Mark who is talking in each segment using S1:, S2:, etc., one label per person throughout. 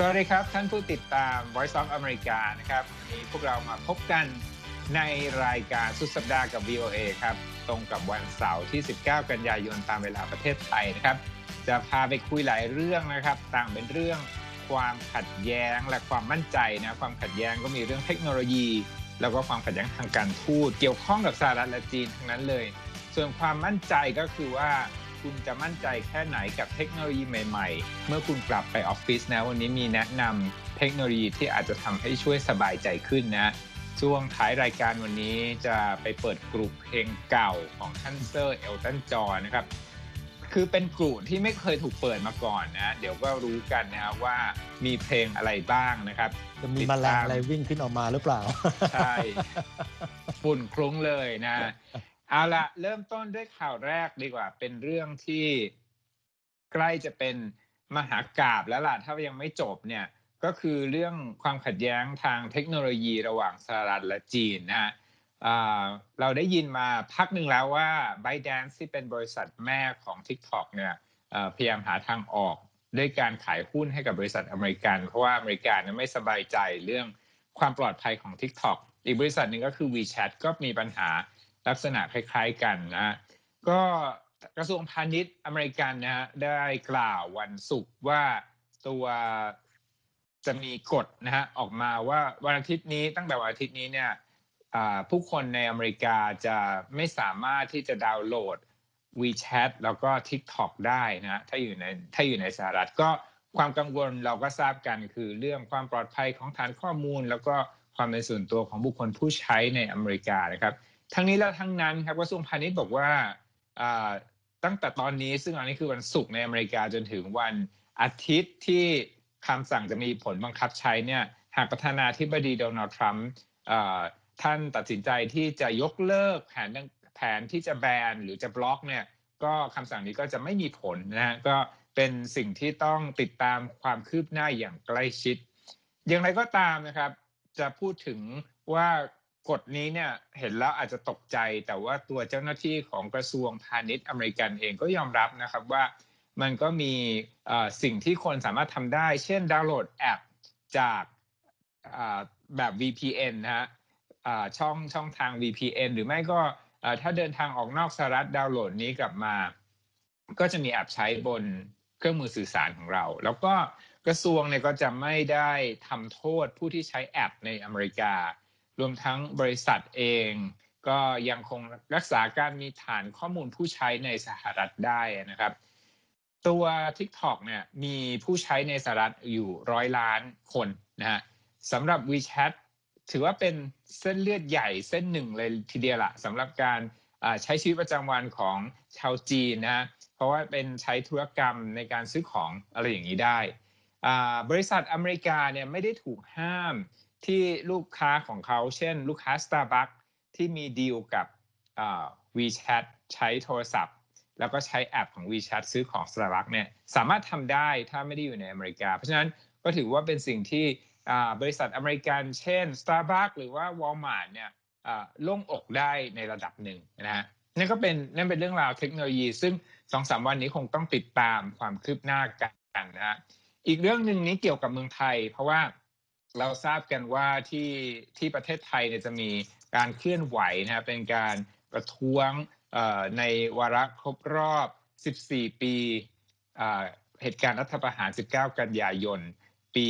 S1: สวัสดีครับ ท่านผู้ติดตาม Voice of America นะครับวันนี้พวกเรามาพบกันในรายการสุดสัปดาห์กับ VOA ครับ ตรงกับวันเสาร์ที่ 19 กันยายนตามเวลาประเทศไทยนะครับ จะพาไปคุยหลายเรื่องนะครับ ต่างเป็นเรื่องความขัดแย้งและความมั่นใจนะความขัดแย้งก็มีเรื่องเทคโนโลยี แล้วก็ความขัดแย้งทางการทูตเกี่ยวข้องกับสหรัฐและจีนทั้งนั้นเลย ส่วนความมั่นใจก็คือว่า คุณจะมั่นใจแค่ไหนกับเทคโนโลยีใหม่ ๆ เมื่อคุณกลับไปออฟฟิศนะ วันนี้มีแนะนำเทคโนโลยีที่อาจจะทำให้ช่วยสบายใจขึ้นนะช่วงท้ายรายการวันนี้จะไปเปิดกลุ่มเพลงเก่าของท่านเซอร์เอลตันจอนะครับ คือเป็นกลุ่มที่ไม่เคยถูกเปิดมาก่อนนะ เดี๋ยวก็รู้กันนะว่ามีเพลงอะไรบ้างนะครับ
S2: จะมีแมลงอะไรวิ่งขึ้นออกมาหรือเปล่า
S1: ใช่ ฝุ่นคลุ้งเลยนะ เอาละเริ่มต้นด้วยข่าวแรกดีกว่า เป็นเรื่องที่ใกล้จะเป็นมหากาบแล้วล่ะถ้ายังไม่จบเนี่ยก็คือเรื่องความขัดแย้งทางเทคโนโลยีระหว่างสหรัฐและจีนนะฮะเราได้ยินมาพักหนึ่งแล้วว่า ByteDance ที่เป็นบริษัทแม่ของ TikTok เนี่ยพยายามหาทางออกด้วยการขายหุ้นให้กับบริษัทอเมริกัน เพราะว่าอเมริกันไม่สบายใจเรื่องความปลอดภัยของ TikTok อีกบริษัทหนึ่งก็คือ WeChat ก็มีปัญหา ลักษณะคล้ายๆกันนะก็กระทรวงพาณิชย์อเมริกันนะได้กล่าววันศุกร์ว่าตัวจะมีกฎนะฮะออกมาว่าวันอาทิตย์นี้ตั้งแต่วันอาทิตย์นี้เนี่ยผู้คนในอเมริกาจะไม่สามารถที่จะดาวน์โหลด WeChat แล้วก็ TikTok ได้นะถ้าอยู่ในถ้าอยู่ในสหรัฐก็ความกังวลเราก็ทราบกันคือเรื่องความปลอดภัยของฐานข้อมูล แล้วก็ความเป็นส่วนตัวของบุคคลผู้ใช้ในอเมริกานะครับ ทั้งนี้และทั้งนั้นครับกระทรวงพาณิชย์บอกว่าตั้งแต่ตอนนี้ซึ่งอันนี้คือวันศุกร์ในอเมริกาจนถึงวันอาทิตย์ที่คำสั่งจะมีผลบังคับใช้เนี่ยหากประธานาธิบดีโดนัลด์ทรัมป์ท่านตัดสินใจที่จะยกเลิกแผนแผนที่จะแบนหรือจะบล็อกเนี่ยก็คำสั่งนี้ก็จะไม่มีผลนะฮะก็เป็นสิ่งที่ต้องติดตามความคืบหน้าอย่างใกล้ชิด อย่างไรก็ตามนะครับ จะพูดถึงว่า กฎนี้เนี่ยเห็นแล้วอาจจะตกใจ แต่ว่าตัวเจ้าหน้าที่ของกระทรวงพาณิชย์อเมริกันเองก็ยอมรับนะครับว่ามันก็มีสิ่งที่คนสามารถทำได้ เช่นดาวน์โหลดแอปจากแบบ VPN นะฮะช่องช่องทาง VPN หรือไม่ก็ถ้าเดินทางออกนอกสหรัฐดาวน์โหลดนี้กลับมา ก็จะมีแอปใช้บนเครื่องมือสื่อสารของเรา แล้วก็กระทรวงเนี่ยก็จะไม่ได้ทำโทษผู้ที่ใช้แอปในอเมริกา รวมทั้งบริษัทเอง ก็ยังคงรักษาการมีฐานข้อมูลผู้ใช้ในสหรัฐได้นะครับ ตัว TikTok เนี่ยมีผู้ใช้ในสหรัฐอยู่ร้อยล้านคนนะฮะสำหรับ WeChat ถือว่าเป็นเส้นเลือดใหญ่เส้นหนึ่งเลยทีเดียวละสำหรับการใช้ชีวิตประจำวันของชาวจีนนะเพราะว่าเป็นใช้ธุรกรรมในการซื้อของอะไรอย่างนี้ได้ บริษัทอเมริกาเนี่ยไม่ได้ถูกห้าม ที่ลูกค้าของเขา เช่น ลูกค้า Starbucks ที่มีดีลกับ WeChat ใช้โทรศัพท์ แล้วก็ใช้แอปของ WeChat ซื้อของ Starbucks เนี่ยสามารถทำได้ถ้าไม่ได้อยู่ในอเมริกา เพราะฉะนั้นก็ถือว่าเป็นสิ่งที่บริษัทอเมริกัน เช่น Starbucks หรือว่า Walmart เนี่ยโล่งอกได้ในระดับหนึ่งนะฮะนั่นก็เป็นนั่นเป็นเรื่องราวเทคโนโลยี ซึ่งสองสามวันนี้คงต้องติดตามความคืบหน้ากันนะฮะอีกเรื่องหนึ่งนี้เกี่ยวกับเมืองไทย เพราะว่า เราทราบกันว่าที่ที่ประเทศไทยเนี่ยจะมีการเคลื่อนไหวนะครับเป็นการประท้วงในวาระครบรอบ 14 ปีเหตุการณ์รัฐประหาร 19 กันยายน ปี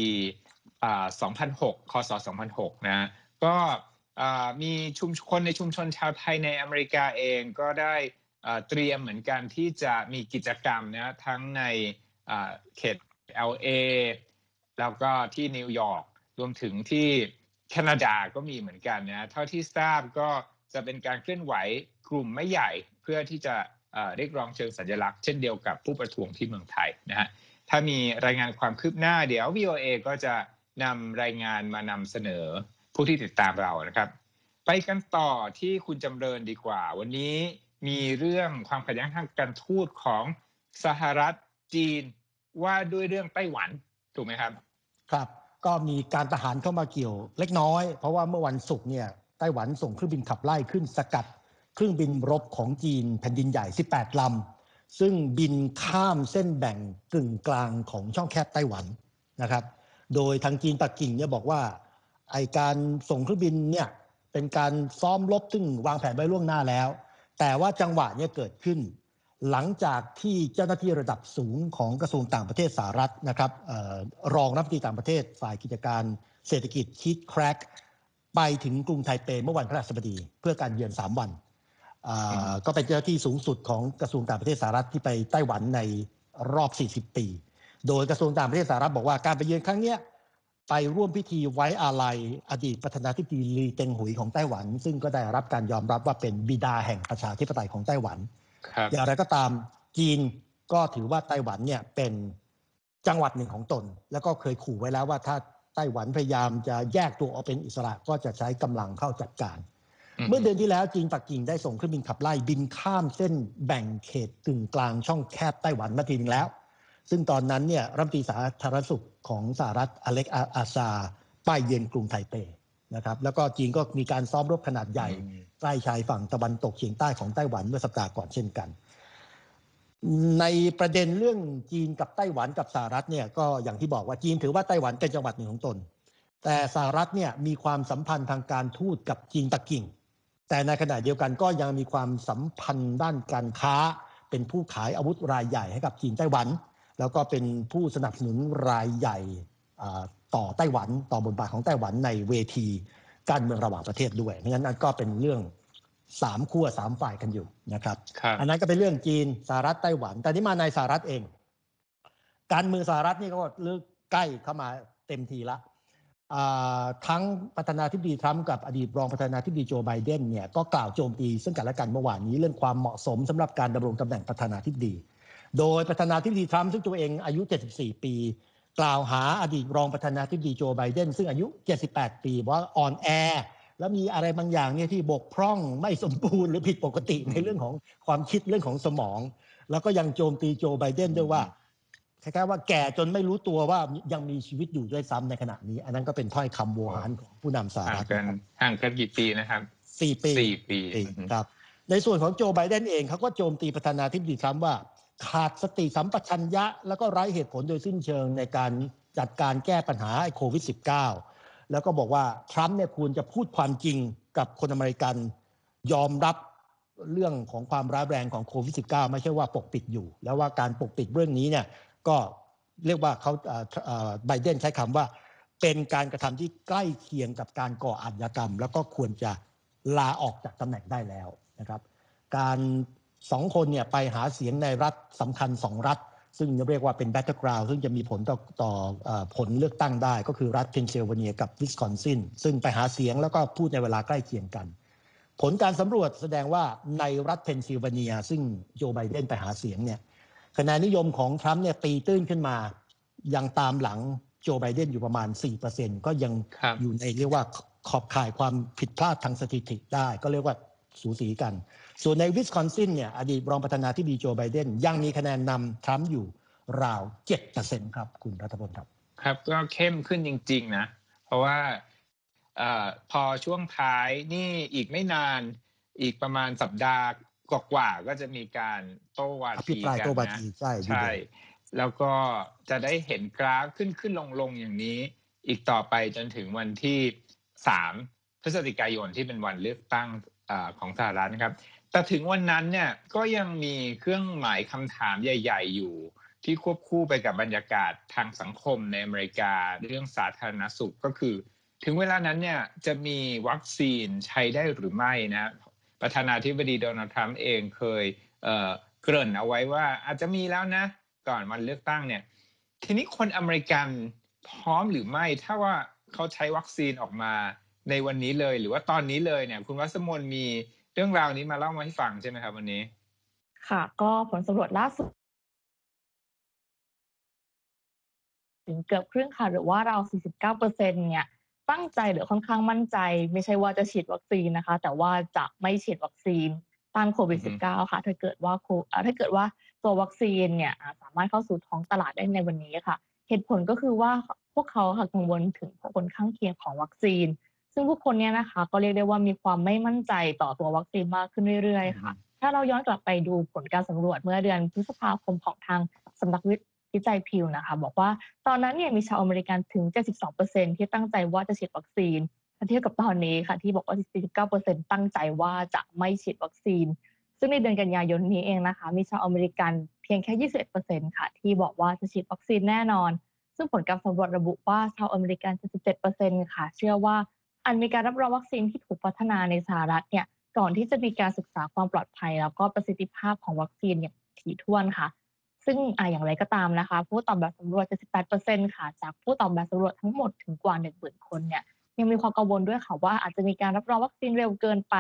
S1: 2006 คศ 2006 นะ ก็มีชุมคนในชุมชนชาวไทยในอเมริกาเองก็ได้เตรียมเหมือนกันที่จะมีกิจกรรมนะทั้งในเขต LA แล้วก็ที่นิวยอร์ก รวมถึงที่แคนาดาก็มีเหมือนกันนะเท่าที่ทราบก็จะเป็นการเคลื่อนไหวกลุ่มไม่ใหญ่เพื่อที่จะเรียกร้องเชิงสัญลักษณ์เช่นเดียวกับผู้ประท้วงที่เมืองไทยนะฮะถ้ามีรายงานความคืบหน้าเดี๋ยว VOA ก็จะนำรายงานมานำเสนอผู้ที่ติดตามเรานะครับ ไปกันต่อที่คุณจำเริญดีกว่า วันนี้มีเรื่องความขัดแย้งทางการทูตของสหรัฐจีนว่าด้วยเรื่องไต้หวันถูกไหมครับ
S2: ครับ ก็มีการทหารเข้ามาเกี่ยวเล็กน้อย เพราะว่าเมื่อวันศุกร์เนี่ยไต้หวันส่งเครื่องบินขับไล่ขึ้นสกัด เครื่องบินรบของจีนแผ่นดินใหญ่ 18 ลำ ซึ่งบินข้ามเส้นแบ่งกึ่งกลางของช่องแคบไต้หวันนะครับ โดยทางจีนปักกิ่งเนี่ยบอกว่าไอการส่งเครื่องบินเนี่ยเป็นการซ้อมรบซึ่งวางแผนไว้ล่วงหน้าแล้ว แต่ว่าจังหวะเนี่ยเกิดขึ้น หลังจากที่เจ้าหน้าที่ระดับสูงของกระทรวงต่างประเทศสหรัฐนะครับออรองรัฐมนตรีต่างประเทศฝ่ายกิจการเศรษฐกิจคิดแครกไปถึงกรุงไทเปเมื่อวันพฤหัสบดี เพื่อการเยือน 3 วันก็เป็นเจ้าหน้าที่สูงสุดของกระทรวงต่างประเทศสหรัฐที่ไปไต้หวันในรอบ 40 ปี โดยกระทรวงต่างประเทศสหรัฐบอกว่าการไปเยือนครั้งนี้ไปร่วมพิธีไว้อาลัยอดีตประธานาธิบดีลีเต็งหุยของไต้หวัน ซึ่งก็ได้รับการยอมรับว่าเป็นบิดาแห่งประชาธิปไตยของไต้หวัน อย่างไรก็ตามจีนก็ถือว่าไต้หวันเนี่ยเป็นจังหวัดหนึ่งของตน แล้วก็เคยขู่ไว้แล้วว่าถ้าไต้หวันพยายามจะแยกตัวออกเป็นอิสระก็จะใช้กำลังเข้าจัดการ เมื่อเดือนที่แล้วจีนปักกิ่งได้ส่งเครื่องบินขับไล่บินข้ามเส้นแบ่งเขตกึ่งกลางช่องแคบไต้หวันมาทีนึงแล้ว ซึ่งตอนนั้นเนี่ยรัฐมนตรีสาธารณสุขของสหรัฐอเล็กอาซาป้ายเยือนกรุงไทเปนะครับแล้วก็จีนก็มีการซ้อมรบขนาดใหญ่ ใกล้ชายฝั่งตะวันตกเฉียงใต้ของไต้หวันเมื่อสัปดาห์ก่อนเช่นกัน ในประเด็นเรื่องจีนกับไต้หวันกับสหรัฐเนี่ยก็อย่างที่บอกว่าจีนถือว่าไต้หวันเป็นจังหวัดหนึ่งของตน แต่สหรัฐเนี่ยมีความสัมพันธ์ทางการทูตกับจีนตะกิ่ง แต่ในขณะเดียวกันก็ยังมีความสัมพันธ์ด้านการค้า เป็นผู้ขายอาวุธรายใหญ่ให้กับจีนไต้หวัน แล้วก็เป็นผู้สนับสนุนรายใหญ่ต่อไต้หวันต่อบทบาทของไต้หวันในเวที การเมืองระหว่างประเทศด้วยเพราะฉะนั้นก็เป็นเรื่องสามขั้วสามฝ่ายกันอยู่นะครับ อันนั้นก็เป็นเรื่องจีนสหรัฐไต้หวัน แต่ที่มาในสหรัฐเอง การเมืองสหรัฐนี่ก็เลือกใกล้เข้ามาเต็มทีละทั้งประธานาธิบดีทรัมป์กับอดีตรองประธานาธิบดีโจไบเดนเนี่ยก็กล่าวโจมตีซึ่งกันและกันเมื่อวานนี้เรื่องความเหมาะสมสำหรับการดำรงตำแหน่งประธานาธิบดี โดยประธานาธิบดีทรัมป์ซึ่งตัวเองอายุ 74 ปี กล่าวหาอดีตรองประธานาธิบดีโจไบเดนซึ่งอายุ 78 ปีว่าอ่อนแอ แล้วมีอะไรบางอย่างเนี่ยที่บกพร่องไม่สมบูรณ์หรือผิดปกติในเรื่องของความคิดเรื่องของสมอง แล้วก็ยังโจมตีโจไบเดนด้วยว่าคล้ายๆว่าแก่จนไม่รู้ตัวว่ายังมีชีวิตอยู่ด้วยซ้ำในขณะนี้ อันนั้นก็เป็นถ้อยคำโวหารของผู้นำสหรัฐ
S1: ห่างกันห่างกันกี่ปีนะครับ
S2: สี่ปี
S1: สี่ปี
S2: ครับในส่วนของโจไบเดนเองเขาก็โจมตีประธานาธิบดีทรัมป์ว่า ขาดสติสัมปชัญญะ แล้วก็ไร้เหตุผลโดยสิ้นเชิงในการจัดการแก้ปัญหาโควิด -19 แล้วก็บอกว่าทรัมป์เนี่ยควรจะพูดความจริงกับคนอเมริกันยอมรับเรื่องของความร้ายแรงของโควิด -19 ไม่ใช่ว่าปกปิดอยู่ แล้วว่าการปกปิดเรื่องนี้เนี่ยก็เรียกว่าเขาไบเดนใช้คำว่า เป็นการกระทำที่ใกล้เคียงกับการก่ออาชญากรรม แล้วก็ควรจะลาออกจากตำแหน่งได้แล้วนะครับ การ สองคนเนี่ยไปหาเสียงในรัฐสำคัญสองรัฐ ซึ่งเรียกว่าเป็น battleground ซึ่งจะมีผลต่อต่อผลเลือกตั้งได้ ก็คือรัฐเพนซิลเวเนียกับวิสคอนซินซึ่งไปหาเสียงแล้วก็พูดในเวลาใกล้เคียงกัน ผลการสำรวจแสดงว่าในรัฐเพนซิลเวเนีย ซึ่งโจไบเดนไปหาเสียงเนี่ยคะแนนนิยมของทรัมป์เนี่ยตีตื้นขึ้นมา ยังตามหลังโจไบเดนอยู่ประมาณ 4%ก็ยังอยู่ในเรียกว่าขอบข่ายความผิดพลาดทางสถิติได้ ก็เรียกว่า สูสีกัน ส่วนในวิสคอนซินเนี่ยอดีตรองประธานาธิบดีโจไบเดนยังมีคะแนนนำทรัมป์อยู่ราวเจ็ดเปอร์เซ็นครับ คุณรัฐพลครับ
S1: ครับก็เข้มขึ้นจริง ๆ นะ เพราะว่าอพอช่วงท้ายนี่อีกไม่นานอีกประมาณสัปดาห์กว่าก็จะมีการโต้วาทีกัน
S2: นะใช่
S1: ใช่ แล้วก็จะได้เห็นกราฟขึ้นขึ้นลงลงอย่างนี้ อีกต่อไปจนถึงวันที่สามพฤศจิกายนที่เป็นวันเลือกตั้ง อของสหรัฐนะครับ แต่ถึงวันนั้นเนี่ยก็ยังมีเครื่องหมายคำถามใหญ่ ๆ อยู่ ที่ควบคู่ไปกับบรรยากาศทางสังคมในอเมริกาเรื่องสาธารณสุขก็คือ ถึงเวลานั้นเนี่ยจะมีวัคซีนใช้ได้หรือไม่นะประธานาธิบดีโดนัลด์ทรัมป์เองเคยเเกริ่นเอาไว้ว่าอาจจะมีแล้วนะ ก่อนวันเลือกตั้งเนี่ย ทีนี้คนอเมริกันพร้อมหรือไม่ ถ้าว่าเขาใช้วัคซีนออกมา ในวันนี้เลย หรือว่าตอนนี้เลยเนี่ย คุณวัสมนมีเรื่องราวนี้มาเล่ามาให้ฟังใช่ไหมครับวันนี้
S3: ค่ะ ก็ผลสำรวจล่าสุด ถึงเกือบครึ่งค่ะ หรือว่าเรา 49เปอร์เซ็นเนี่ยตั้งใจหรือค่อนข้างมั่นใจ ไม่ใช่ว่าจะฉีดวัคซีนนะคะ แต่ว่าจะไม่ฉีดวัคซีนต้านโควิด -19 ค่ะ ถ้าเกิดว่าถ้าเกิดว่าตัววัคซีนเนี่ยสามารถเข้าสู่ท้องตลาดได้ในวันนี้ค่ะ เหตุผลก็คือว่าพวกเขาค่ะกังวลถึงผลข้างเคียงของวัคซีน ซึ่งผู้คนเนี่ยนะคะ ก็เรียกได้ว่ามีความไม่มั่นใจต่อตัววัคซีนมากขึ้นเรื่อยๆค่ะ ถ้าเราย้อนกลับไปดูผลการสำรวจเมื่อเดือนพฤษภาคมของทางสำนักวิวิจัยพิวนะคะ บอกว่าตอนนั้นเนี่ยมีชาวอเมริกันถึง 72%ที่ตั้งใจว่าจะฉีดวัคซีนถ้าเทียบกับตอนนี้ค่ะ ที่บอกว่า 49%ตั้งใจว่าจะไม่ฉีดวัคซีน ซึ่งในเดือนกันยายนนี้เองนะคะ มีชาวอเมริกันเพียงแค่ 21%ค่ะ ที่บอกว่าจะฉีดวัคซีนแน่นอน ซึ่งผลการสำรวจระบุว่าชาวอเมริกัน 77%ค่ะ เชื่อว่า จะมีการรับรองวัคซีนที่ถูกพัฒนาในสหรัฐเนี่ยก่อนที่จะมีการศึกษาความปลอดภัย แล้วก็ประสิทธิภาพของวัคซีนอย่างถี่ถ้วนค่ะ ซึ่งอย่างไรก็ตามนะคะ ผู้ตอบแบบสำรวจ 78%ค่ะ จากผู้ตอบแบบสำรวจทั้งหมดถึงกว่า 10,000 คนเนี่ยยังมีความกังวลด้วยค่ะว่าอาจจะมีการรับรองวัคซีนเร็วเกินไป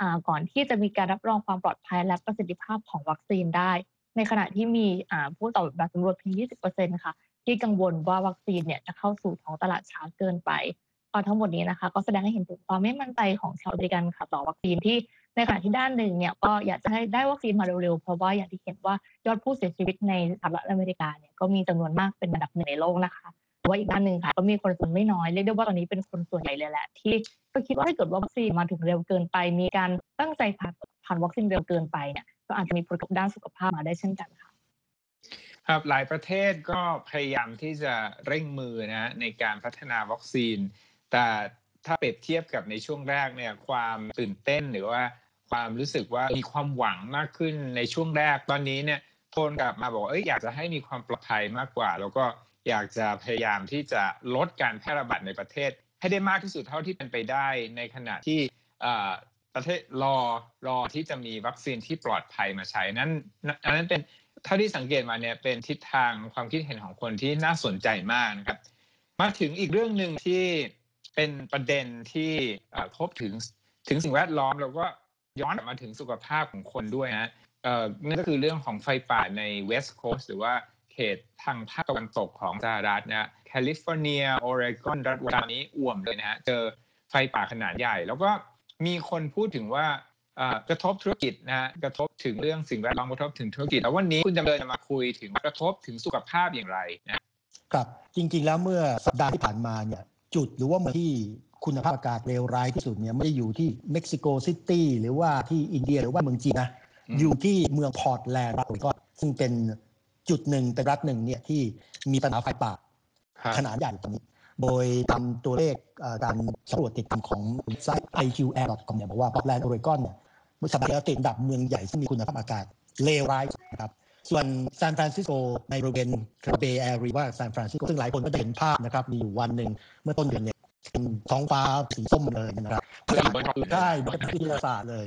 S3: อ่าก่อนที่จะมีการรับรองความปลอดภัยและประสิทธิภาพของวัคซีนได้ ในขณะที่มีอ่าผู้ตอบแบบสำรวจเพียง 20%ค่ะที่กังวลว่าวัคซีนเนี่ยจะเข้าสู่ท้องตลาดช้าเกินไป ทั้งหมดนี้นะคะ ก็แสดงให้เห็นถึงความไม่มั่นใจของชาวอเมริกันค่ะต่อวัคซีนที่ในขณะที่ด้านหนึ่งเนี่ยก็อยากจะให้ได้วัคซีนมาเร็วๆ เพราะว่าอย่างที่เห็นว่ายอดผู้เสียชีวิตในสหรัฐอเมริกาเนี่ยก็มีจำนวนมากเป็นอันดับหนึ่งในโลกนะคะแต่ว่าอีกด้านหนึ่งค่ะก็มีคนส่วนไม่น้อยเรียกได้ว่าตอนนี้เป็นคนส่วนใหญ่เลยแหละที่ก็คิดว่าถ้าเกิดว่าวัคซีนมาถึงเร็วเกินไป มีการตั้งใจผ่านผ่านวัคซีนเร็วเกินไปเนี่ยก็อาจจะมีผลกระทบด้านสุขภาพมาได้เช่นกันค่ะ
S1: ครับหลายประเทศก็พยายามที่จะเร่งมือนะในการพัฒนาวัคซีน แต่ถ้าเปรียบเทียบกับในช่วงแรกเนี่ยความตื่นเต้นหรือว่าความรู้สึกว่ามีความหวังมากขึ้นในช่วงแรกตอนนี้เนี่ยโทนกลับมาบอกเอ้ยอยากจะให้มีความปลอดภัยมากกว่า แล้วก็อยากจะพยายามที่จะลดการแพร่ระบาดในประเทศ ให้ได้มากที่สุดเท่าที่เป็นไปได้ ในขณะที่ประเทศรอรอที่จะมีวัคซีนที่ปลอดภัยมาใช้นั้นอันนั้นเป็นเท่าที่สังเกตมาเนี่ยเป็นทิศทางความคิดเห็นของคนที่น่าสนใจมากนะครับ มาถึงอีกเรื่องหนึ่งที่ เป็นประเด็นที่พบถึงถึงสิ่งแวดล้อมแล้วก็ย้อนกลับมาถึงสุขภาพของคนด้วยนะนั่นก็คือเรื่องของไฟป่าในเวสต์โคสต์หรือว่าเขตทางภาคตะวันตกของสหรัฐนะแคลิฟอร์เนียโอเรกอนรัฐวันนี้อ่วมเลยนะฮะเจอไฟป่าขนาดใหญ่ แล้วก็มีคนพูดถึงว่ากระทบธุรกิจนะฮะกระทบถึงเรื่องสิ่งแวดล้อมกระทบถึงธุรกิจแล้ววันนี้คุณจำเริญจะมาคุยถึงกระทบถึงสุขภาพอย่างไรนะครับ
S2: จริงๆแล้วเมื่อสัปดาห์ที่ผ่านมาเนี่ย จุดหรือว่าเมืองที่คุณภาพอากาศเลวร้ายที่สุดเนี่ยไม่ได้อยู่ที่เม็กซิโกซิตี้หรือว่าที่อินเดียหรือว่าเมืองจีนนะอยู่ที่เมืองพอร์ตแลนด์รัฐโอเรกอนซึ่งเป็นจุดหนึ่งเป็นรัฐหนึ่งเนี่ยที่มีปัญหาไฟป่าขนาดใหญ่ตอนนี้ โดยทำตัวเลขการสำรวจติดตามของไซต์ iqair.com เนี่ยบอกว่าพอร์ตแลนด์โอเรกอนเนี่ยเมื่อสัปดาห์ที่แล้วติดอันดับเมืองใหญ่ที่มีคุณภาพอากาศเลวร้ายนะครับ ส่วนซานฟรานซิสโกในบริเวณเบย์แอเรียซานฟรานซิสโกซึ่งหลายคนก็เห็นภาพนะครับ มีอยู่วันหนึ่งเมื่อต้นเดือนเนี่ยท้องฟ้าสีส้มเลยนะครับใช่เป็นวิทยาศาสตร์เลย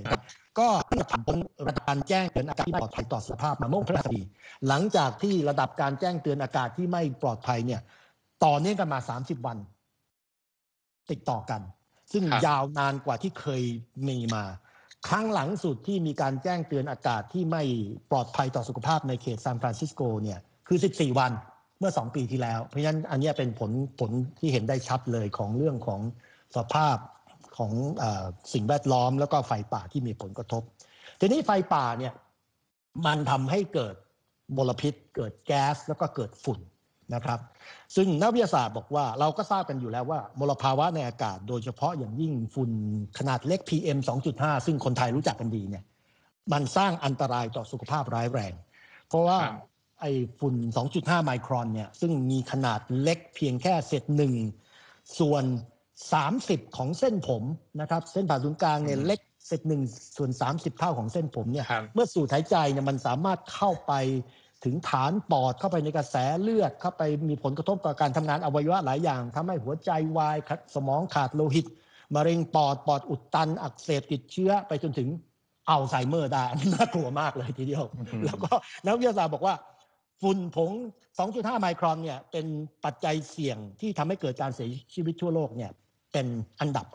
S2: ก็ผ่านพ้นระดับการแจ้งเตือนอากาศที่ปลอดภัยต่อสุขภาพมาเมื่อวันพฤหัสบดีหลังจากที่ระดับการแจ้งเตือนอากาศที่ไม่ปลอดภัยเนี่ยต่อเนื่องกันมา 30 วัน ติดต่อกัน ซึ่งยาวนานกว่าที่เคยมีมา ครั้งหลังสุดที่มีการแจ้งเตือนอากาศที่ไม่ปลอดภัยต่อสุขภาพในเขตซานฟรานซิสโกเนี่ยคือ 14 วันเมื่อ 2 ปีที่แล้ว เพราะฉะนั้นอันนี้เป็นผลผลที่เห็นได้ชัดเลยของเรื่องของสภาพของอสิ่งแวดล้อมแล้วก็ไฟป่าที่มีผลกระทบ ทีนี้ไฟป่าเนี่ยมันทำให้เกิดมลพิษ เกิดแก๊สแล้วก็เกิดฝุ่น นะครับ ซึ่งนักวิทยาศาสตร์บอกว่าเราก็ทราบกันอยู่แล้วว่ามลภาวะในอากาศ โดยเฉพาะอย่างยิ่งฝุ่นขนาดเล็ก PM 2.5 ซึ่งคนไทยรู้จักกันดีเนี่ยมันสร้างอันตรายต่อสุขภาพร้ายแรง เพราะว่าไอ้ฝุ่น 2.5 ไมครอนเนี่ยซึ่งมีขนาดเล็กเพียงแค่เศษหนึ่งส่วน 30 ของเส้นผมนะครับ เส้นผ่าศูนย์กลางเนี่ยเล็กเศษหนึ่งส่วน 30 เท่าของเส้นผมเนี่ยเมื่อสูดหายใจเนี่ยมันสามารถเข้าไป ถึงฐานปอดเข้าไปในกระแสเลือดเข้าไปมีผลกระทบต่อการทำงานอวัยวะหลายอย่างทำให้หัวใจวายสมองขาดโลหิตมะเร็งปอดปอดอุดตัน อักเสบติดเชื้อไปจนถึงอัลไซเมอร์ได้น่ากลัวมากเลยทีเดียว แล้วก็นักวิทยาศาสตร์บอกว่าฝุ่นผง 2.5 ไมครอนเนี่ยเป็นปัจจัยเสี่ยงที่ทำให้เกิดการเสียชีวิตทั่วโลกเนี่ยเป็นอันดับ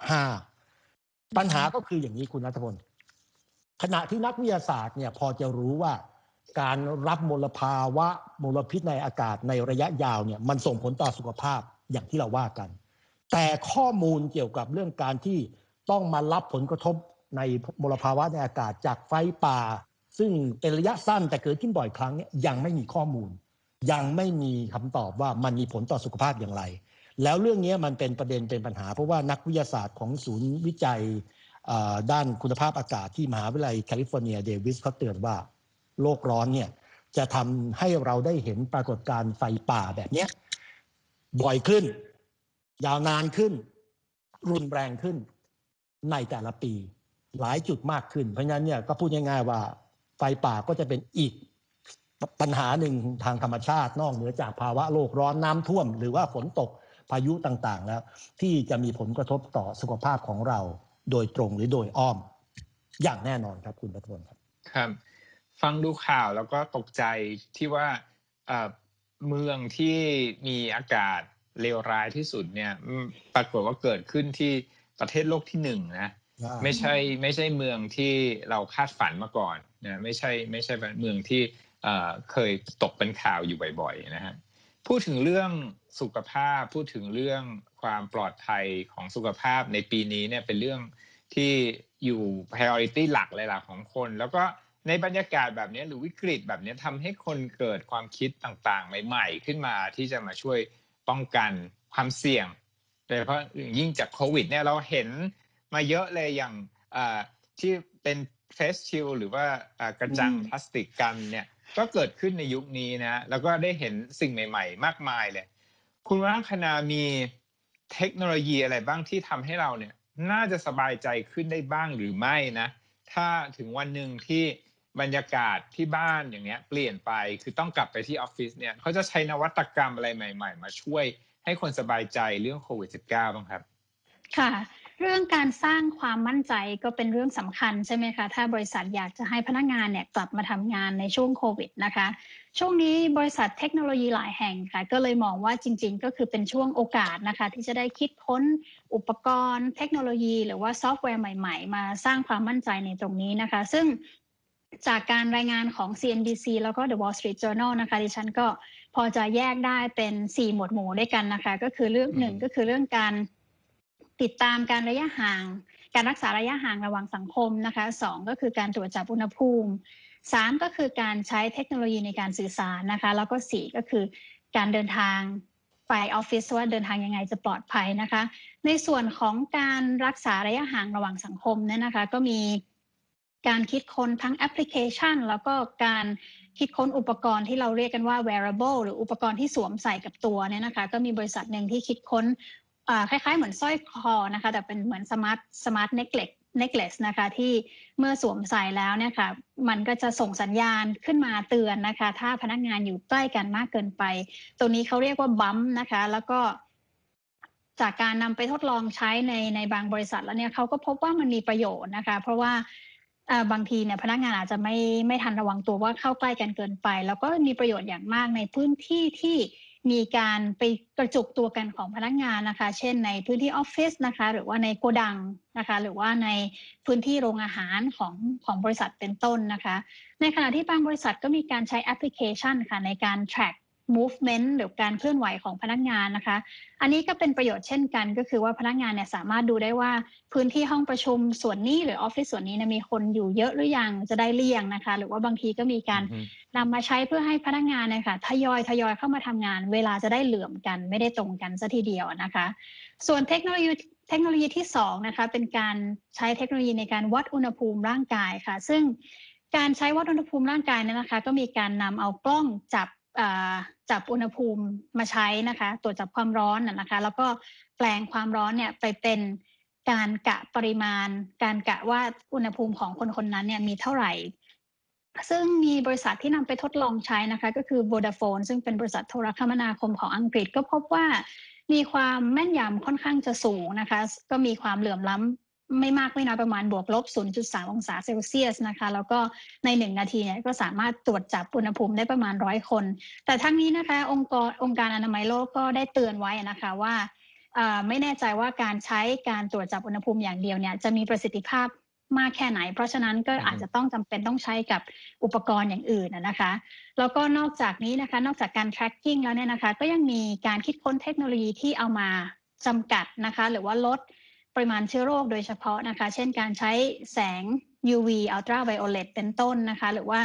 S2: 5 ปัญหาก็คืออย่างนี้คุณรัฐพลขณะที่นักวิทยาศาสตร์เนี่ยพอจะรู้ว่า การรับมลภาวะมลพิษในอากาศในระยะยาวเนี่ยมันส่งผลต่อสุขภาพอย่างที่เราว่ากัน แต่ข้อมูลเกี่ยวกับเรื่องการที่ต้องมารับผลกระทบในมลภาวะในอากาศจากไฟป่า ซึ่งเป็นระยะสั้นแต่เกิดขึ้นบ่อยครั้งเนี่ยยังไม่มีข้อมูล ยังไม่มีคำตอบว่ามันมีผลต่อสุขภาพอย่างไร แล้วเรื่องนี้มันเป็นประเด็นเป็นปัญหา เพราะว่านักวิทยาศาสตร์ของศูนย์วิจัยด้านคุณภาพอากาศที่มหาวิทยาลัยแคลิฟอร์เนียเดวิสเขาเตือนว่า โลกร้อนเนี่ยจะทำให้เราได้เห็นปรากฏการณ์ไฟป่าแบบเนี้ยบ่อยขึ้น ยาวนานขึ้น รุนแรงขึ้นในแต่ละปี หลายจุดมากขึ้น เพราะฉะนั้นเนี่ยก็พูดง่ายๆว่าไฟป่าก็จะเป็นอีกปัญหาหนึ่งทางธรรมชาตินอกเหนือจากภาวะโลกร้อนน้ำท่วม หรือว่าฝนตกพายุต่างๆ แล้ว ที่จะมีผลกระทบต่อสุขภาพของเรา โดยตรงหรือโดยอ้อม อย่างแน่นอนครับคุณประทวนครับ
S1: ครับ ฟังดูข่าวแล้วก็ตกใจที่ว่าเอ่อเมืองที่มีอากาศเลวร้ายที่สุดเนี่ยอืมปรากฏว่าเกิดขึ้นที่ประเทศโลกที่หนึ่งนะไม่ใช่ไม่ใช่เมืองที่เราคาดฝันมาก่อนนะไม่ใช่ไม่ใช่เมืองที่เอ่อเคยตกเป็นข่าวอยู่บ่อยๆนะฮะพูดถึงเรื่องสุขภาพพูดถึงเรื่องความปลอดภัยของสุขภาพในปีนี้เนี่ยเป็นเรื่องที่อยู่ priority หลักเลยล่ะของคน แล้วก็ ในบรรยากาศแบบนี้หรือวิกฤตแบบนี้ทำให้คนเกิดความคิดต่างๆ ใหม่ๆ ขึ้นมาที่จะมาช่วยป้องกันความเสี่ยงโดยเฉพาะยิ่งจากโควิดเนี่ยเราเห็นมาเยอะเลยอย่างที่เป็นเฟสชิลหรือว่ากระจังพลาสติกกันเนี่ยก็เกิดขึ้นในยุคนี้นะ แล้วก็ได้เห็นสิ่งใหม่ ๆ มากมายเลย คุณวัฒนามีเทคโนโลยีอะไรบ้างที่ทำให้เราเนี่ย น่าจะสบายใจขึ้นได้บ้างหรือไม่นะ ถ้าถึงวันหนึ่งที่ บรรยากาศที่บ้านอย่างเนี้ย เปลี่ยนไปคือต้องกลับไปที่ออฟฟิศเนี่ยเขาจะใช้นวัตกรรมอะไรใหม่ ๆ มาช่วยให้คนสบายใจเรื่องโควิด -19 บ้างครับ
S4: ค่ะ เรื่องการสร้างความมั่นใจก็เป็นเรื่องสำคัญใช่ไหมคะ ถ้าบริษัทอยากจะให้พนักงานเนี่ยกลับมาทำงานในช่วงโควิดนะคะ ช่วงนี้บริษัทเทคโนโลยีหลายแห่งค่ะ ก็เลยมองว่าจริง ๆ ก็คือเป็นช่วงโอกาสนะคะ ที่จะได้คิดค้นอุปกรณ์ เทคโนโลยี หรือว่าซอฟต์แวร์ใหม่ ๆ มาสร้างความมั่นใจในตรงนี้นะคะ ซึ่ง จากการรายงานของ CNBC แล้วก็ The Wall Street Journal นะคะดิฉันก็พอจะแยกได้เป็น 4 หมวดหมู่ด้วยกันนะคะ ก็คือเรื่องหนึ่งก็คือเรื่องการติดตามการระยะห่าง การรักษาระยะห่างระหว่างสังคมนะคะสองก็คือการตรวจจับอุณหภูมิสามก็คือการใช้เทคโนโลยีในการสื่อสารนะคะ แล้วก็สี่ก็คือการเดินทางไปออฟฟิศว่าเดินทางยังไงจะปลอดภัยนะคะ ในส่วนของการรักษาระยะห่างระหว่างสังคมเนี่ยนะคะ ก็มี การคิดค้นทั้งแอปพลิเคชัน แล้วก็การคิดค้นอุปกรณ์ที่เราเรียกกันว่า wearable หรืออุปกรณ์ที่สวมใส่กับตัวเนี่ยนะคะ ก็มีบริษัทหนึ่งที่คิดค้นคล้ายๆ เหมือนสร้อยคอนะคะ แต่เป็นเหมือน smartสมาร์ทเน็กเลสเน็กเลสนะคะที่เมื่อสวมใส่แล้วเนี่ยค่ะมันก็จะส่งสัญญาณขึ้นมาเตือนนะคะ ถ้าพนักงานอยู่ใกล้กันมากเกินไป ตัวนี้เขาเรียกว่าบัมนะคะ แล้วก็จากการนำไปทดลองใช้ในในบางบริษัทแล้วเนี่ยเขาก็พบว่ามันมีประโยชน์นะคะ เพราะว่า บางทีเนี่ยพนักงานอาจจะไม่ไม่ทันระวังตัวว่าเข้าใกล้กันเกินไป แล้วก็มีประโยชน์อย่างมากในพื้นที่ที่มีการไปกระจุกตัวกันของพนักงานนะคะ เช่นในพื้นที่ออฟฟิศนะคะ หรือว่าในโกดังนะคะ หรือว่าในพื้นที่โรงอาหารของของบริษัทเป็นต้นนะคะ ในขณะที่บางบริษัทก็มีการใช้แอปพลิเคชันค่ะในการ track movement หรือการเคลื่อนไหวของพนักงานนะคะ อันนี้ก็เป็นประโยชน์เช่นกัน ก็คือว่าพนักงานเนี่ยสามารถดูได้ว่าพื้นที่ห้องประชุมส่วนนี้หรือออฟฟิศส่วนนี้มีคนอยู่เยอะหรือยังจะได้เลี่ยงนะคะ หรือว่าบางทีก็มีการนำมาใช้เพื่อให้พนักงานเนี่ยค่ะทยอยทยอยเข้ามาทำงาน เวลาจะได้เหลื่อมกันไม่ได้ตรงกันซะทีเดียวนะคะ ส่วนเทคโนโลยีเทคโนโลยีที่2นะคะเป็นการใช้เทคโนโลยีในการวัดอุณหภูมิร่างกายค่ะ ซึ่งการใช้วัดอุณหภูมิร่างกายเนี่ยนะคะ ก็มีการนำเอากล้องจับ จับอุณหภูมิมาใช้นะคะ ตรวจจับความร้อนนะคะ แล้วก็แปลงความร้อนเนี่ยไปเป็นการกะปริมาณ การกะว่าอุณหภูมิของคนคนนั้นเนี่ยมีเท่าไหร่ ซึ่งมีบริษัทที่นำไปทดลองใช้นะคะ ก็คือ Vodafone ซึ่งเป็นบริษัทโทรคมนาคมของอังกฤษก็พบว่ามีความแม่นยำค่อนข้างจะสูงนะคะ ก็มีความเหลื่อมล้ำ ไม่มากไม่น้อยประมาณบวกลบ 0.3 องศาเซลเซียสนะคะ แล้วก็ใน 1 นาทีเนี่ยก็สามารถตรวจจับอุณหภูมิได้ประมาณร้อยคน แต่ทั้งนี้นะคะองค์กรองค์การอนามัยโลกก็ได้เตือนไว้นะคะว่าไม่แน่ใจว่าการใช้การตรวจจับอุณหภูมิอย่างเดียวเนี่ยจะมีประสิทธิภาพมากแค่ไหน เพราะฉะนั้นก็อาจจะต้องจำเป็นต้องใช้กับอุปกรณ์อย่างอื่นนะคะ แล้วก็นอกจากนี้นะคะ นอกจากการ tracking แล้วเนี่ยนะคะ ก็ยังมีการคิดค้นเทคโนโลยีที่เอามาจำกัดนะคะ หรือว่าลด ปริมาณเชื้อโรคโดยเฉพาะนะคะ เช่นการใช้แสง UV อัลตราไวโอเลตเป็นต้นนะคะ หรือว่า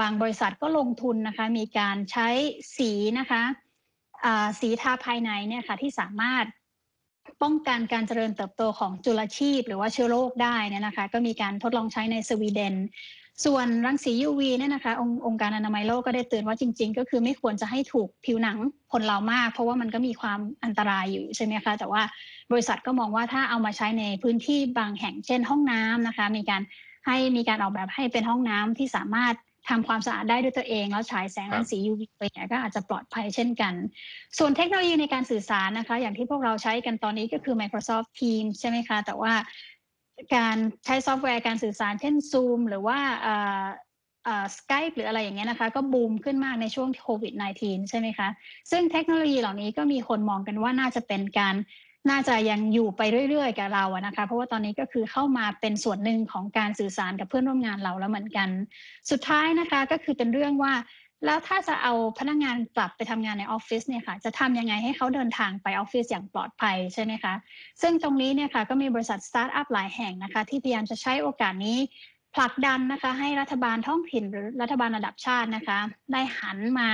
S4: บางบริษัทก็ลงทุนนะคะ มีการใช้สีนะคะสีทาภายในเนี่ยค่ะที่สามารถป้องกันการเจริญเติบโตของจุลชีพ หรือว่าเชื้อโรคได้นะคะ ก็มีการทดลองใช้ในสวีเดน ส่วนรังสี UV เนี่ยนะคะองค์องค์การอนามัยโลกก็ได้เตือนว่าจริง ๆ ก็คือไม่ควรจะให้ถูกผิวหนังคนเรามาก เพราะว่ามันก็มีความอันตรายอยู่ใช่ไหมคะ แต่ว่าบริษัทก็มองว่าถ้าเอามาใช้ในพื้นที่บางแห่งเช่นห้องน้ำนะคะ มีการให้มีการออกแบบให้เป็นห้องน้ำที่สามารถทำความสะอาดได้ด้วยตัวเอง แล้วฉายแสงรังสี UV ไปเนี่ยก็อาจจะปลอดภัยเช่นกัน ส่วนเทคโนโลยีในการสื่อสารนะคะ อย่างที่พวกเราใช้กันตอนนี้ก็คือ Microsoft Teams ใช่ไหมคะ แต่ว่า การใช้ซอฟต์แวร์การสื่อสารเช่น Zoom หรือว่าสกายหรืออะไรอย่างเงี้ยนะคะ ก็บูมขึ้นมากในช่วงโควิด -19 ใช่ไหมคะ ซึ่งเทคโนโลยีเหล่านี้ก็มีคนมองกันว่าน่าจะเป็นการน่าจะยังอยู่ไปเรื่อยๆ กับเราอะนะคะ เพราะว่าตอนนี้ก็คือเข้ามาเป็นส่วนหนึ่งของการสื่อสารกับเพื่อนร่วมงานเราแล้วเหมือนกัน สุดท้ายนะคะก็คือเป็นเรื่องว่า แล้วถ้าจะเอาพนักงานกลับไปทำงานในออฟฟิศเนี่ยค่ะ จะทำยังไงให้เขาเดินทางไปออฟฟิศอย่างปลอดภัยใช่ไหมคะ ซึ่งตรงนี้เนี่ยค่ะก็มีบริษัทสตาร์ทอัพหลายแห่งนะคะ ที่พยายามจะใช้โอกาสนี้ผลักดันนะคะให้รัฐบาลท้องถิ่นหรือรัฐบาลระดับชาตินะคะ ได้หันมา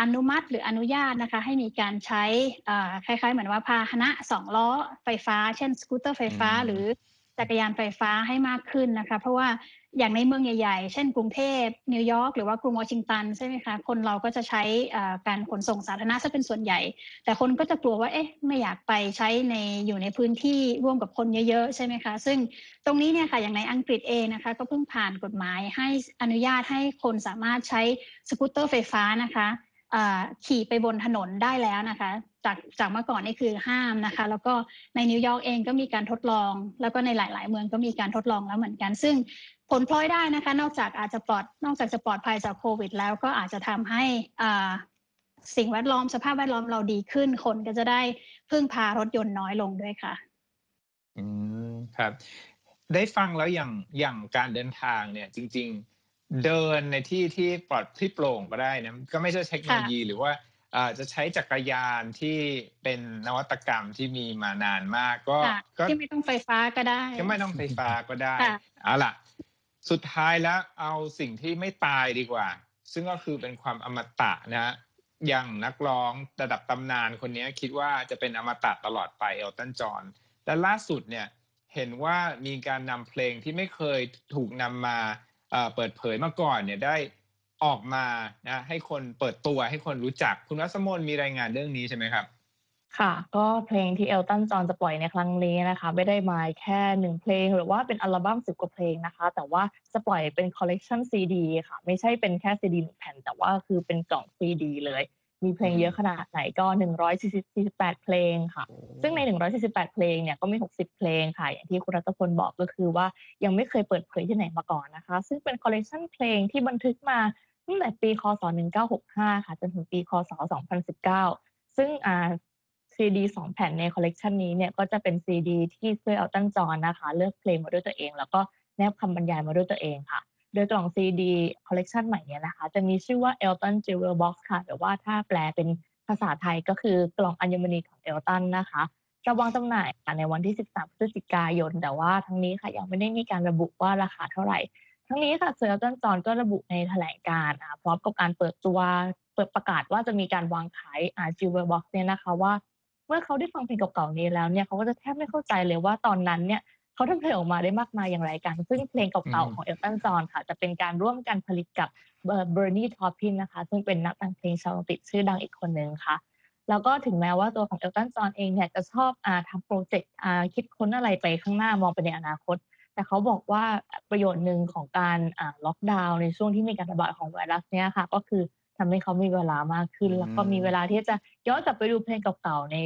S4: อนุมัติหรืออนุญาตนะคะ ให้มีการใช้คล้ายๆ เหมือนว่าพาหนะสองล้อไฟฟ้า เช่นสกูตเตอร์ไฟฟ้า หรือจักรยานไฟฟ้าให้มากขึ้นนะคะ เพราะว่า อย่างในเมืองใหญ่ๆ เช่นกรุงเทพนิวยอร์กหรือว่ากรุงวอชิงตันใช่ไหมคะ คนเราก็จะใช้การขนส่งสาธารณะซะเป็นส่วนใหญ่ แต่คนก็จะกลัวว่าเอ๊ะไม่อยากไปใช้ในอยู่ในพื้นที่ร่วมกับคนเยอะๆ ใช่ไหมคะ ซึ่งตรงนี้เนี่ยค่ะอย่างในอังกฤษเองนะคะ ก็เพิ่งผ่านกฎหมายให้อนุญาตให้คนสามารถใช้สกูตเตอร์ไฟฟ้านะคะขี่ไปบนถนนได้แล้วนะคะ จากจากเมื่อก่อนนี่คือห้ามนะคะ แล้วก็ในนิวยอร์กเองก็มีการทดลอง แล้วก็ในหลาย ๆ เมืองก็มีการทดลองแล้วเหมือนกัน ซึ่งผลพลอยได้นะคะ นอกจากอาจจะปลอดนอกจากจะปลอดภัยจากโควิด แล้วก็อาจจะทำให้สิ่งแวดล้อมสภาพแวดล้อมเราดีขึ้นคนก็จะได้พึ่งพารถยนต์น้อยลงด้วยค่ะ
S1: อืมครับ ได้ฟังแล้วอย่างอย่างการเดินทางเนี่ย จริง ๆ เดินในที่ที่ปลอดที่โปร่งก็ได้นะก็ไม่ใช่เทคโนโลยีหรือว่า จะใช้จักรยานที่เป็นนวัตกรรมที่มีมานานมากก็
S4: ที่ไม่ต้องไฟฟ้าก็ได้
S1: ก็ไม่ต้องไฟฟ้าก็ได้เอาล่ะ สุดท้ายแล้วเอาสิ่งที่ไม่ตายดีกว่า ซึ่งก็คือเป็นความอมตะนะอย่างนักร้องระดับตำนานคนนี้คิดว่าจะเป็นอมตะตลอดไปเอลตันจอห์นและล่าสุดเนี่ยเห็นว่ามีการนำเพลงที่ไม่เคยถูกนำมาเปิดเผยมาก่อนเนี่ยได้ ออกมานะให้คนเปิดตัวให้คนรู้จักคุณวรรษมนมีรายงานเรื่องนี้ใช่ไหมครับ
S3: ค่ะ ก็เพลงที่เอลตันจอห์นจะปล่อยในครั้งนี้นะคะ ไม่ได้มาแค่หนึ่งเพลง หรือว่าเป็นอัลบั้มสิบกว่าเพลงนะคะ แต่ว่าจะปล่อยเป็นคอลเลกชันซีดีค่ะ ไม่ใช่เป็นแค่ซีดีหนึ่งแผ่น แต่ว่าคือเป็นกล่องซีดีเลย มีเพลงเยอะขนาดไหนก็ 148 เพลงค่ะ ซึ่งใน 148 เพลงเนี่ยก็มี 60 เพลงค่ะ อย่างที่คุณรัตพลบอกก็คือว่ายังไม่เคยเปิดเผยที่ไหนมาก่อนนะคะ ซึ่งเป็นคอลเลคชันเพลงที่บันทึกมา ตั้งแต่ปี คศ 1965 ค่ะ จนถึงปี คศ 2019 ซึ่งอ่าซีดีสองแผ่นในคอลเลกชันนี้เนี่ยก็จะเป็นซีดีที่เซอร์เอลตันจอห์นนะคะ เลือกเพลงมาด้วยตัวเอง แล้วก็แนบคำบรรยายมาด้วยตัวเองค่ะ โดยกล่องซีดีคอลเลกชันใหม่เนี่ยนะคะ จะมีชื่อว่า Elton Jewel Box ค่ะหรือว่าถ้าแปลเป็นภาษาไทยก็คือกล่องอัญมณีของเอลตันนะคะจะวางจำหน่ายในวันที่ 13 พฤศจิกายน แต่ว่าทั้งนี้ค่ะยังไม่ได้มีการระบุว่าราคาเท่าไหร่ ทั้งนี้ค่ะเซอร์เอลตันจอห์นก็ระบุในแถลงการณ์พร้อมกับการเปิดตัวเปิดประกาศว่าจะมีการวางขายอ่า Jewel Box เนี่ยนะคะว่า เมื่อเขาได้ฟังเพลงเก่าๆนี้แล้วเนี่ยเขาก็จะแทบไม่เข้าใจเลยว่าตอนนั้นเนี่ยเขาทำเพลงออกมาได้มากมายอย่างไรกัน ซึ่งเพลงเก่าๆของเอลตันจอห์นค่ะ จะเป็นการร่วมกันผลิตกับเบอร์นีทอปพินนะคะ ซึ่งเป็นนักแต่งเพลงชาวอังกฤษชื่อดังอีกคนนึงค่ะ แล้วก็ถึงแม้ว่าตัวของเอลตันจอนเองเนี่ยจะชอบอาทำโปรเจกต์อาคิดค้นอะไรไปข้างหน้ามองไปในอนาคต แต่เขาบอกว่าประโยชน์หนึ่งของการล็อกดาวน์ในช่วงที่มีการระบาดของไวรัสเนี้ยค่ะ ก็คือทำให้เขามีเวลามากขึ้น แล้วก็มีเวลาที่จะย้อนกลับไปดูเพลงเก่าๆใน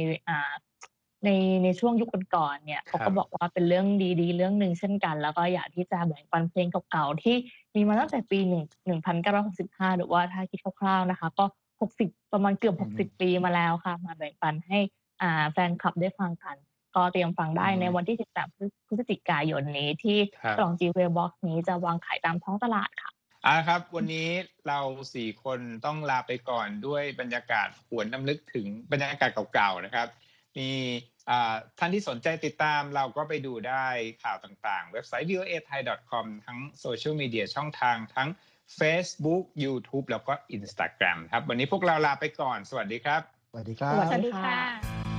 S3: ในในช่วงยุคก่อนๆเนี่ยเขาก็บอกว่าเป็นเรื่องดีๆ เรื่องหนึ่งเช่นกัน แล้วก็อยากที่จะแบ่งปันเพลงเก่าๆที่มีมาตั้งแต่ปีหนึ่งหนึ่งพันเก้าร้อยหกสิบห้าหรือว่าถ้าคิดคร่าวๆนะคะ ก็หกสิบประมาณเกือบหกสิบปีมาแล้วค่ะ มาแบ่งปันให้อ่าแฟนคลับได้ฟังกัน ก็เตรียมฟังได้ในวันที่สิบสามพฤศจิกายนนี้ที่กล่องจีเวบ็อกซ์นี้จะวางขายตามท้องตลาดค่ะ
S1: อ่าครับ วันนี้เราสี่คนต้องลาไปก่อนด้วยบรรยากาศหวนรำลึกถึงบรรยากาศเก่าๆนะครับ มีท่านที่สนใจติดตามเราก็ไปดูได้ข่าวต่างๆ เว็บไซต์ voa thai com ทั้งโซเชียลมีเดียช่องทางทั้ง Facebook YouTube แล้วก็ Instagram ครับ วันนี้พวกเราลาไปก่อน สวัสดีครับ
S2: สวัสดีครับ
S3: สวัสดีค่ะ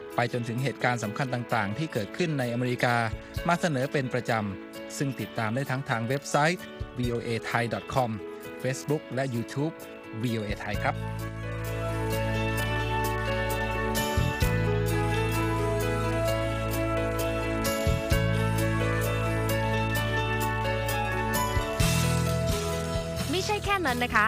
S5: ไปจนถึงเหตุการณ์สำคัญต่างๆ ที่เกิดขึ้นในอเมริกา มาเสนอเป็นประจำ ซึ่งติดตามได้ทั้งทางเว็บไซต์ voa thai com Facebook และ YouTube voa thai ครับ
S6: ไม่ใช่แค่นั้นนะคะ